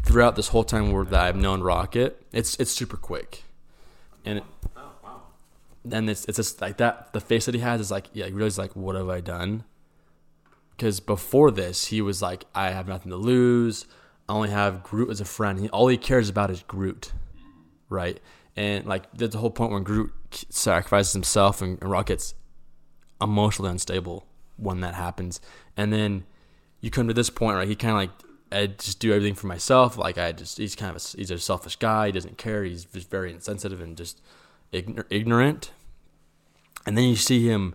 throughout this whole time where that I've known Rocket, it's it's super quick, and it, then it's it's just like that. The face that he has is like yeah, he really like what have I done? Because before this, he was like I have nothing to lose. I only have Groot as a friend. He, all he cares about is Groot, right? And like there's the whole point when Groot sacrifices himself and, and Rocket's emotionally unstable when that happens, and then you come to this point, right? He kind of like I just do everything for myself. Like I just he's kind of a, he's a selfish guy. He doesn't care. He's just very insensitive and just ignorant. And then you see him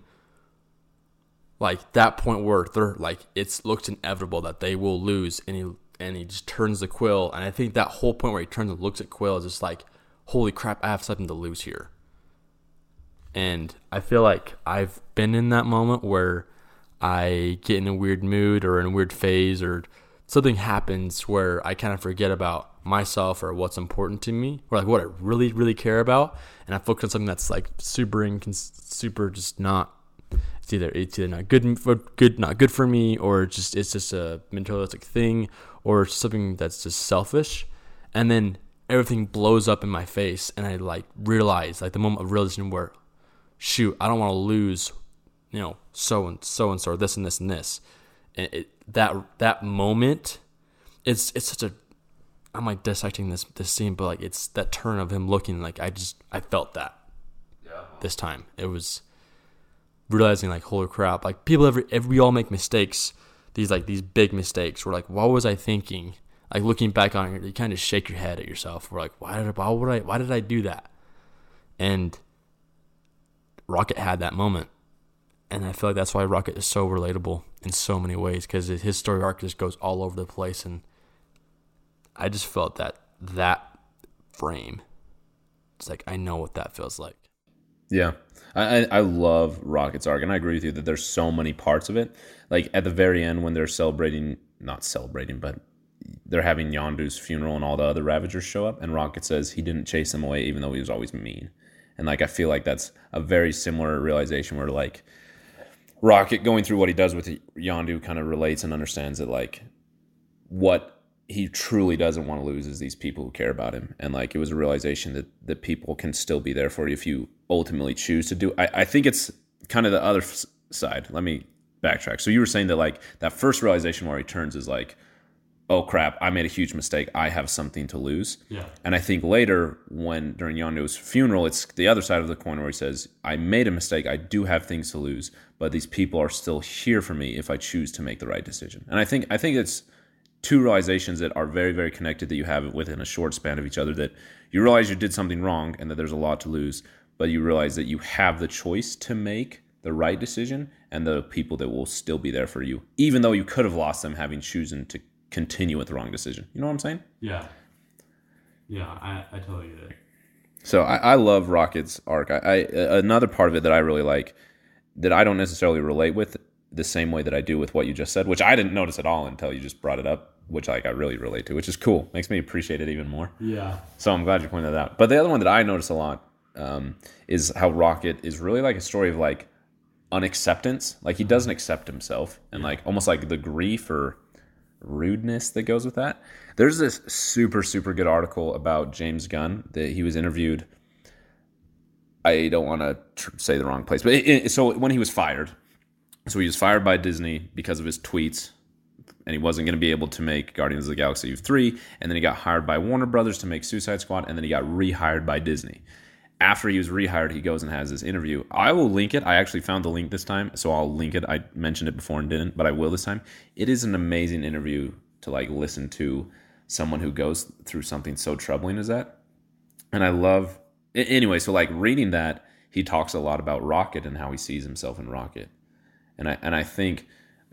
like that point where they're like it's looks inevitable that they will lose, and he and he just turns the quill. And I think that whole point where he turns and looks at Quill is just like, holy crap, I have something to lose here. And I feel like I've been in that moment where I get in a weird mood or in a weird phase or something happens where I kind of forget about myself or what's important to me or like what I really really care about and I focus on something that's like super incons- super just not it's either it's either not good for good not good for me or just it's just a materialistic thing or something that's just selfish. And then everything blows up in my face and I like realize like the moment of realization where shoot I don't want to lose you know so and so and so or this and this and this. And it, that that moment it's it's such a I'm like dissecting this this scene but like it's that turn of him looking like I just I felt that Yeah. this time. It was realizing like holy crap like people every, every we all make mistakes. These like these big mistakes. We're like what was I thinking like looking back on it you kind of shake your head at yourself. We're like why did why would I why did I do that? And Rocket had that moment. And I feel like that's why Rocket is so relatable in so many ways because his story arc just goes all over the place, and I just felt that that frame. It's like I know what that feels like. Yeah. I, I love Rocket's arc, and I agree with you that there's so many parts of it. Like at the very end, when they're celebrating, not celebrating, but they're having Yondu's funeral, and all the other Ravagers show up, and Rocket says he didn't chase them away, even though he was always mean. And like I feel like that's a very similar realization where like Rocket going through what he does with Yondu kind of relates and understands that like what he truly doesn't want to lose is these people who care about him. And like it was a realization that the people can still be there for you if you ultimately choose to do. I, I think it's kind of the other f- side. Let me backtrack. So you were saying that like that first realization where he turns is like, oh crap, I made a huge mistake. I have something to lose. Yeah. And I think later, when during Yondu's funeral, it's the other side of the coin where he says, I made a mistake. I do have things to lose, but these people are still here for me if I choose to make the right decision. And I think I think it's two realizations that are very very connected that you have within a short span of each other that you realize you did something wrong and that there's a lot to lose but you realize that you have the choice to make the right decision and the people that will still be there for you even though you could have lost them having chosen to continue with the wrong decision you know what i'm saying Yeah. Yeah, I, I totally get it. so I, I love Rocket's arc. I, I another part of it that I really like that I don't necessarily relate with the same way that I do with what you just said, which I didn't notice at all until you just brought it up, which like I really relate to, which is cool. Makes me appreciate it even more. Yeah. So I'm glad you pointed that out. But the other one that I notice a lot um, is how Rocket is really like a story of like unacceptance. Like he doesn't accept himself, and like almost like the grief or rudeness that goes with that. There's this super super good article about James Gunn that he was interviewed. I don't want to tr- say the wrong place, but it, it- so when he was fired, so he was fired by Disney because of his tweets, and he wasn't going to be able to make Guardians of the Galaxy 3, and then he got hired by Warner Brothers to make Suicide Squad, and then he got rehired by Disney. After he was rehired, he goes and has this interview. I will link it. I actually found the link this time, so I'll link it. I mentioned it before and didn't, but I will this time. It is an amazing interview to like listen to someone who goes through something so troubling as that and I love anyway. So like reading that, he talks a lot about Rocket and how he sees himself in Rocket, and I and I think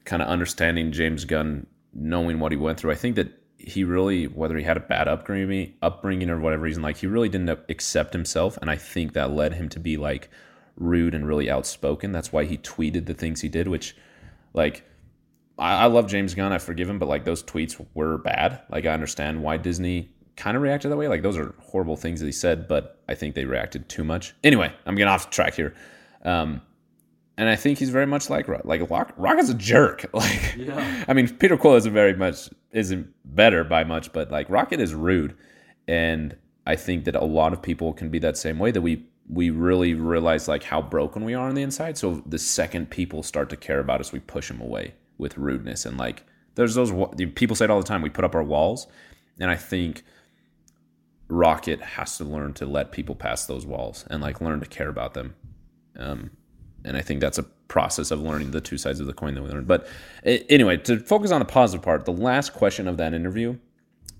kind of understanding James Gunn, knowing what he went through, I think that he really, whether he had a bad upbringing, upbringing or whatever reason, like he really didn't accept himself, and I think that led him to be like rude and really outspoken. That's why he tweeted the things he did, which like I, I love James Gunn. I forgive him, but like those tweets were bad. Like I understand why Disney kind of reacted that way. Like those are horrible things that he said, but I think they reacted too much. Anyway, I'm getting off track here. Um, and I think he's very much like Rock. Like Rock, Rock is a jerk. Like, Yeah. I mean, Peter Quill isn't very much isn't better by much, but like Rocket is rude, and I think that a lot of people can be that same way. That we we really realize like how broken we are on the inside. So the second people start to care about us, we push them away with rudeness and like there's those people say it all the time. We put up our walls, and I think Rocket has to learn to let people pass those walls and like learn to care about them. Um, and I think that's a process of learning the two sides of the coin that we learned. But anyway, to focus on the positive part, the last question of that interview,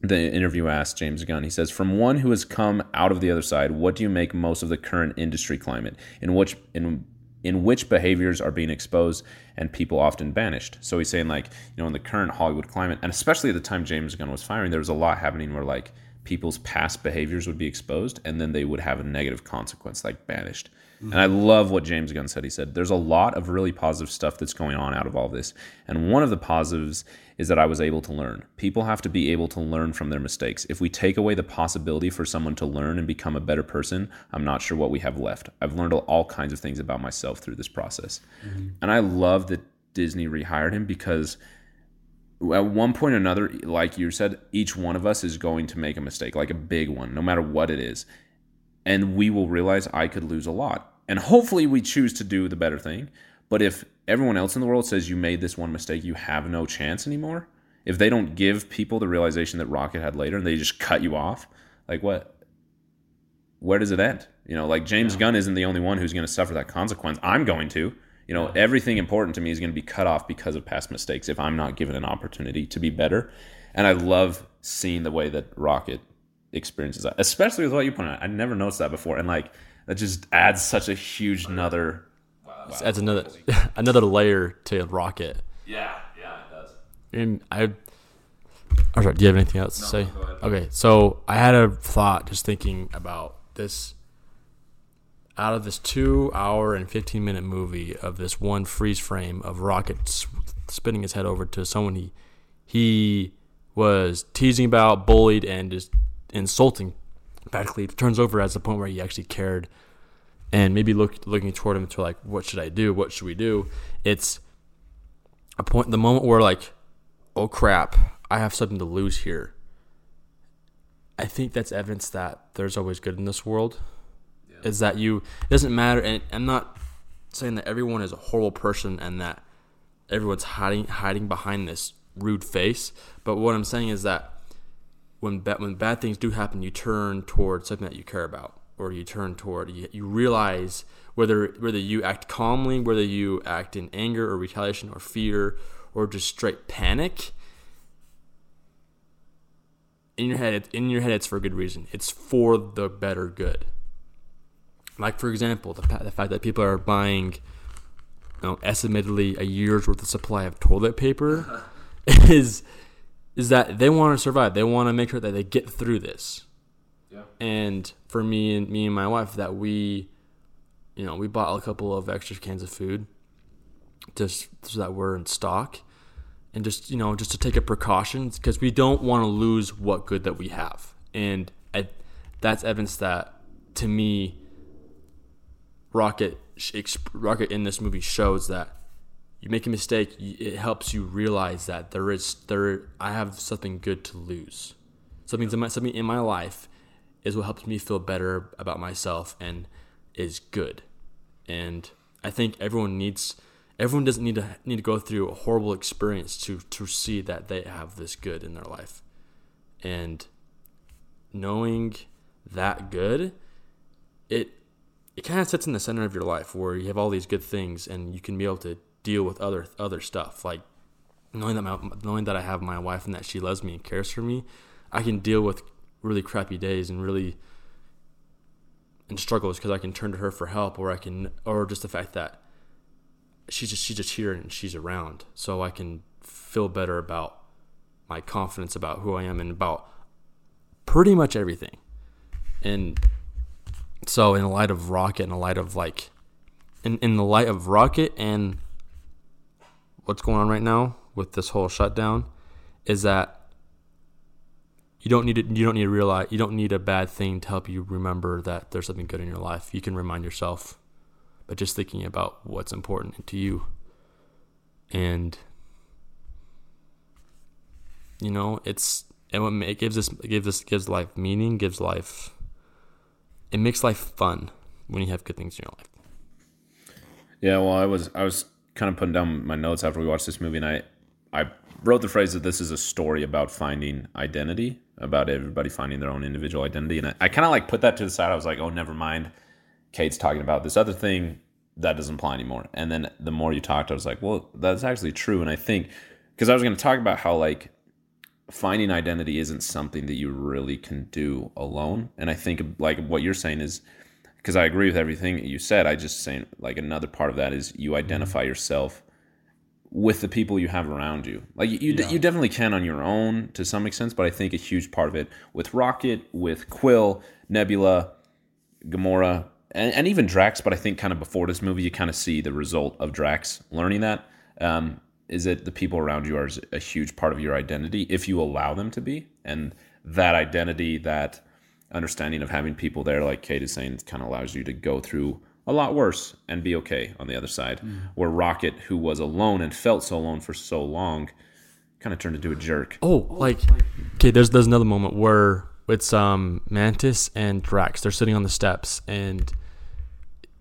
the interview asked James Gunn. He says, "From one who has come out of the other side, what do you make most of the current industry climate in which in in which behaviors are being exposed and people often banished?" So he's saying like, you know, in the current Hollywood climate, and especially at the time James Gunn was firing, there was a lot happening where like people's past behaviors would be exposed and then they would have a negative consequence, like banished. And I love what James Gunn said. He said, There's a lot of really positive stuff that's going on out of all this. And one of the positives is that I was able to learn. People have to be able to learn from their mistakes. If we take away the possibility for someone to learn and become a better person, I'm not sure what we have left. I've learned all kinds of things about myself through this process. Mm-hmm. And I love that Disney rehired him because at one point or another, like you said, each one of us is going to make a mistake, like a big one, no matter what it is. And we will realize I could lose a lot. And hopefully we choose to do the better thing. But if everyone else in the world says you made this one mistake, you have no chance anymore. If they don't give people the realization that Rocket had later and they just cut you off, like what? Where does it end? You know, like James Gunn isn't the only one who's going to suffer that consequence. I'm going to. You know, everything important to me is going to be cut off because of past mistakes if I'm not given an opportunity to be better. And I love seeing the way that Rocket experiences that, especially with what you pointed out. I never noticed that before, and like that just adds such a huge another. Adds another another layer to Rocket. Yeah, yeah, it does. And I. I'm sorry. Do you have anything else to say? go ahead. Okay, so I had a thought just thinking about this. Out of this two hour and 15 minute movie of this one freeze frame of Rocket s- spinning his head over to someone he he was teasing about, bullied, and just insulting. Practically it turns over as the point where he actually cared, and maybe look looking toward him to like, what should I do? What should we do? It's a point, the moment where like, oh crap, I have something to lose here. I think that's evidence that there's always good in this world. Is that you? It doesn't matter, and I'm not saying that everyone is a horrible person and that everyone's hiding hiding behind this rude face. But what I'm saying is that when bad when bad things do happen, you turn toward something that you care about, or you turn toward you, you realize whether whether you act calmly, whether you act in anger or retaliation or fear or just straight panic. in your head, in your head, it's for a good reason. It's for the better good. Like for example, the, the fact that people are buying, you know, estimatedly a year's worth of supply of toilet paper, is is that they want to survive. They want to make sure that they get through this. Yeah. And for me and me and my wife, that we, you know, we bought a couple of extra cans of food, just so that we're in stock and just you know just to take a precaution because we don't want to lose what good that we have and I, that's evidence that to me rocket rocket in this movie shows that you make a mistake it helps you realize that there is there i have something good to lose. Something in my, something in my life is what helps me feel better about myself and is good. And i think everyone needs everyone doesn't need to need to go through a horrible experience to to see that they have this good in their life. And knowing that good it it kind of sits in the center of your life where you have all these good things and you can be able to deal with other other stuff like knowing that my, knowing that I have my wife and that she loves me and cares for me I can deal with really crappy days and really and struggles because I can turn to her for help or I can or just the fact that she's just she's just here and she's around, so I can feel better about my confidence about who I am and about pretty much everything. And so, in the light of Rocket, in the light of like, in in the light of Rocket and what's going on right now with this whole shutdown, is that you don't need to, you don't need to realize you don't need a bad thing to help you remember that there's something good in your life. You can remind yourself by just thinking about what's important to you. And you know, it's and what it gives us gives us gives life meaning, gives life it makes life fun when you have good things in your life. Yeah, well, I was I was kind of putting down my notes after we watched this movie, and I I wrote the phrase that this is a story about finding identity, about everybody finding their own individual identity, and I, I kind of like put that to the side. I was like, oh, never mind. Kade's talking about this other thing that doesn't apply anymore. And then the more you talked, I was like, well, that's actually true. And I think because I was going to talk about how like finding identity isn't something that you really can do alone. And I think like what you're saying is because I agree with everything you said. I just saying like another part of that is you identify yourself with the people you have around you. Like you, yeah. you definitely can on your own to some extent, but I think a huge part of it with Rocket, with Quill, Nebula, Gamora, and, and, even Drax, but I think kind of before this movie, you kind of see the result of Drax learning that. Um, is that the people around you are a huge part of your identity if you allow them to be. And that identity, that understanding of having people there, like Kade is saying, kind of allows you to go through a lot worse and be okay on the other side. Mm. Where Rocket, who was alone and felt so alone for so long, kind of turned into a jerk. Oh, like okay, there's there's another moment where it's um Mantis and Drax. They're sitting on the steps, and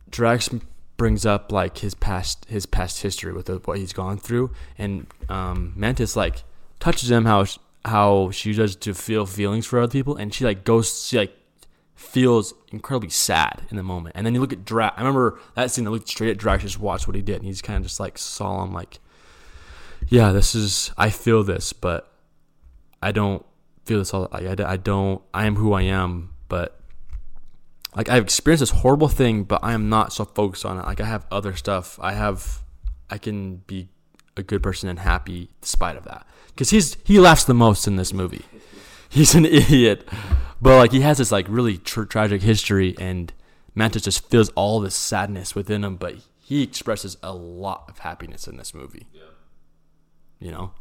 Drax brings up like his past his past history with what he's gone through, and um, Mantis like touches him how how she does to feel feelings for other people, and she like goes she like feels incredibly sad in the moment. And then you look at Drax. I remember that scene. I looked straight at Drax, just watched what he did, and he's kind of just like solemn, like, yeah, this is I feel this, but I don't feel this all. I, I don't. I am who I am, but like I've experienced this horrible thing, but I am not so focused on it. Like I have other stuff. I have. I can be a good person and happy despite of that. Because he's he laughs the most in this movie. He's an idiot, but like he has this like really tr- tragic history, and Mantis just feels all this sadness within him. But he expresses a lot of happiness in this movie. Yeah. You know.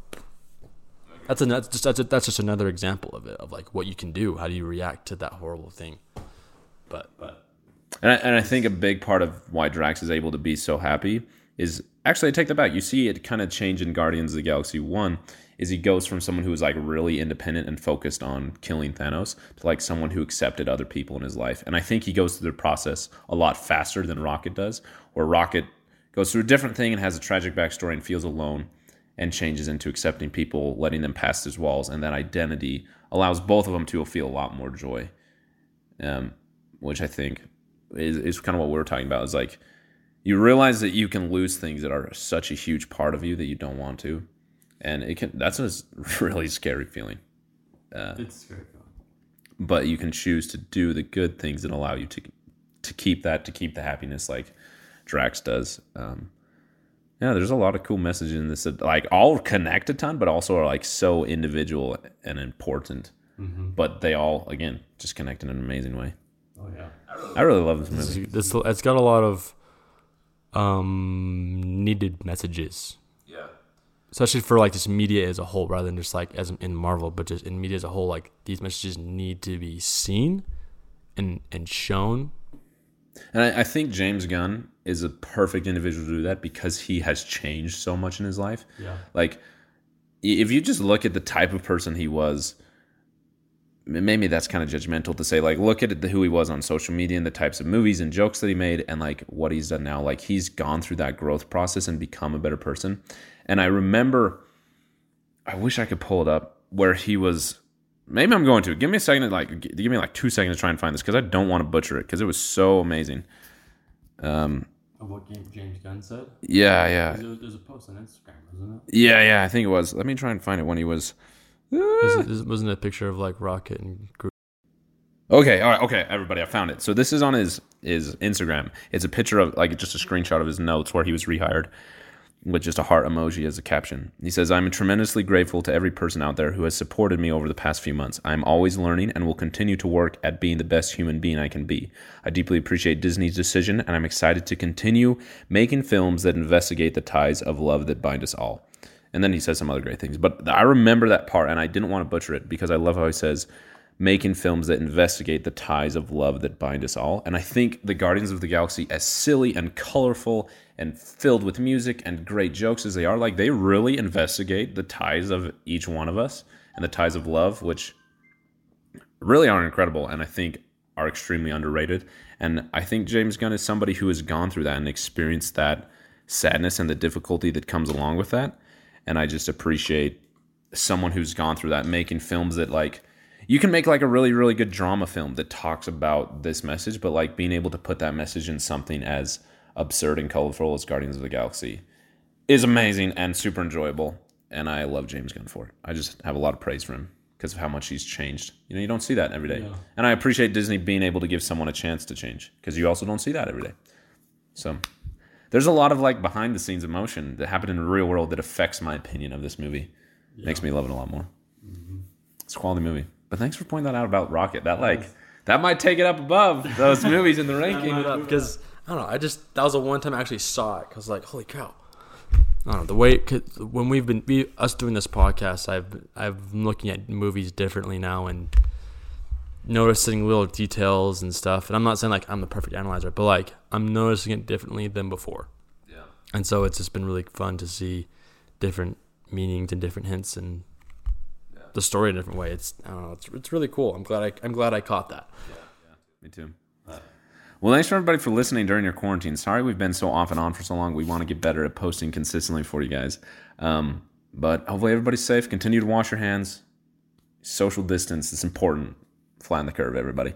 That's a that's just that's, a, that's just another example of it of like what you can do. How do you react to that horrible thing? But but and I, and I think a big part of why Drax is able to be so happy is actually I take that back. You see it kind of change in Guardians of the Galaxy One. Is he goes from someone who was like really independent and focused on killing Thanos to like someone who accepted other people in his life. And I think he goes through the process a lot faster than Rocket does, where Rocket goes through a different thing and has a tragic backstory and feels alone and changes into accepting people, letting them past his walls, and that identity allows both of them to feel a lot more joy, um, which I think is, is kind of what we are talking about. Is like you realize that you can lose things that are such a huge part of you that you don't want to, and it can. That's a really scary feeling. it's very cool. but you can choose to do the good things that allow you to to keep that to keep the happiness like Drax does. Um, yeah, there's a lot of cool messages in this that like all connect a ton, but also are like so individual and important. But they all again just connect in an amazing way. Oh yeah. I really love this movie. This it's got a lot of um needed messages. Yeah, especially for like just media as a whole rather than just like as in marvel but just in media as a whole like these messages need to be seen and and shown and I, I think James Gunn is a perfect individual to do that because he has changed so much in his life. Yeah. Like, if you just look at the type of person he was, maybe that's kind of judgmental to say. Like, look at the, who he was on social media and the types of movies and jokes that he made, and like what he's done now. Like, he's gone through that growth process and become a better person. And I remember, I wish I could pull it up where he was. Maybe I'm going to. Give me a second. To, like, give me like two seconds to try and find this because I don't want to butcher it because it was so amazing. Um. of what james gunn said Yeah. Yeah. there's a post on instagram wasn't it? Yeah. Yeah. I think it was. Let me try and find it when he was. Ah. it wasn't a picture of like rocket and Groot? Okay, all right, okay, everybody, I found it. So this is on his his Instagram. It's a picture of like just a screenshot of his notes where he was rehired with just a heart emoji as a caption. He says, "I'm tremendously grateful to every person out there who has supported me over the past few months. I'm always learning and will continue to work at being the best human being I can be. I deeply appreciate Disney's decision and I'm excited to continue making films that investigate the ties of love that bind us all." And then he says some other great things. But I remember that part and I didn't want to butcher it because I love how he says making films that investigate the ties of love that bind us all. And I think the Guardians of the Galaxy, as silly and colorful and filled with music and great jokes as they are, like they really investigate the ties of each one of us and the ties of love, which really are incredible and I think are extremely underrated. And I think James Gunn is somebody who has gone through that and experienced that sadness and the difficulty that comes along with that. And I just appreciate someone who's gone through that making films that like you can make like a really really good drama film that talks about this message but like being able to put that message in something as absurd and colorful as Guardians of the Galaxy is amazing and super enjoyable and I love James Gunn for it. I just have a lot of praise for him because of how much he's changed. You know, you don't see that every day. And I appreciate Disney being able to give someone a chance to change because you also don't see that every day. So there's a lot of like behind the scenes emotion that happened in the real world that affects my opinion of this movie. Makes me love it a lot more. Mm-hmm. It's a quality movie. But thanks for pointing that out about Rocket. That like that might take it up above those movies in the ranking. because I don't know. I just that was the one time I actually saw it. Cause like, holy cow! I don't know the way when we've been we, us doing this podcast, I've I've looking at movies differently now and noticing little details and stuff. And I'm not saying like I'm the perfect analyzer, but like I'm noticing it differently than before. Yeah. And so it's just been really fun to see different meanings and different hints and the story in a different way. It's I don't know. It's it's really cool. I'm glad I I'm glad I caught that. Yeah, me too. Well, thanks for everybody for listening during your quarantine. Sorry we've been so off and on for so long. We want to get better at posting consistently for you guys. Um, but hopefully everybody's safe. Continue to wash your hands. Social distance is important. Flatten the curve, everybody.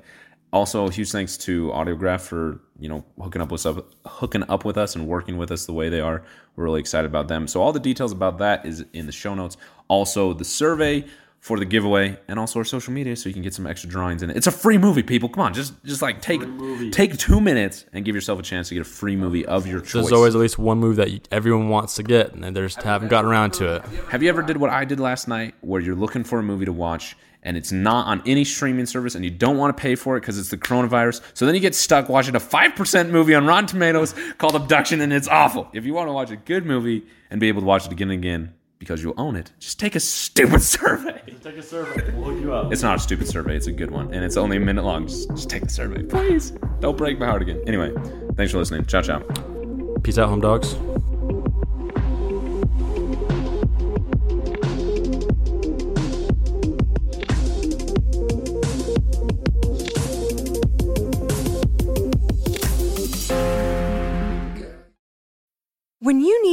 Also, huge thanks to Audiograph for you know hooking up with us, hooking up with us and working with us the way they are. We're really excited about them. So all the details about that is in the show notes. Also, the survey for the giveaway and also our social media so you can get some extra drawings in it. It's a free movie, people. Come on, just just like take take two minutes and give yourself a chance to get a free movie of your choice. There's always at least one move that you, everyone wants to get, and they just haven't gotten around to it. Have you ever did what I did last night, where you're looking for a movie to watch and it's not on any streaming service, and you don't want to pay for it because it's the coronavirus? So then you get stuck watching a five percent movie on Rotten Tomatoes called Abduction, and it's awful. If you want to watch a good movie and be able to watch it again and again because you'll own it, just take a stupid survey. Take a survey. We'll hook you up. It's not a stupid survey; it's a good one, and it's only a minute long. Just, just take the survey, please. Don't break my heart again. Anyway, thanks for listening. Ciao, ciao. Peace out, home dogs.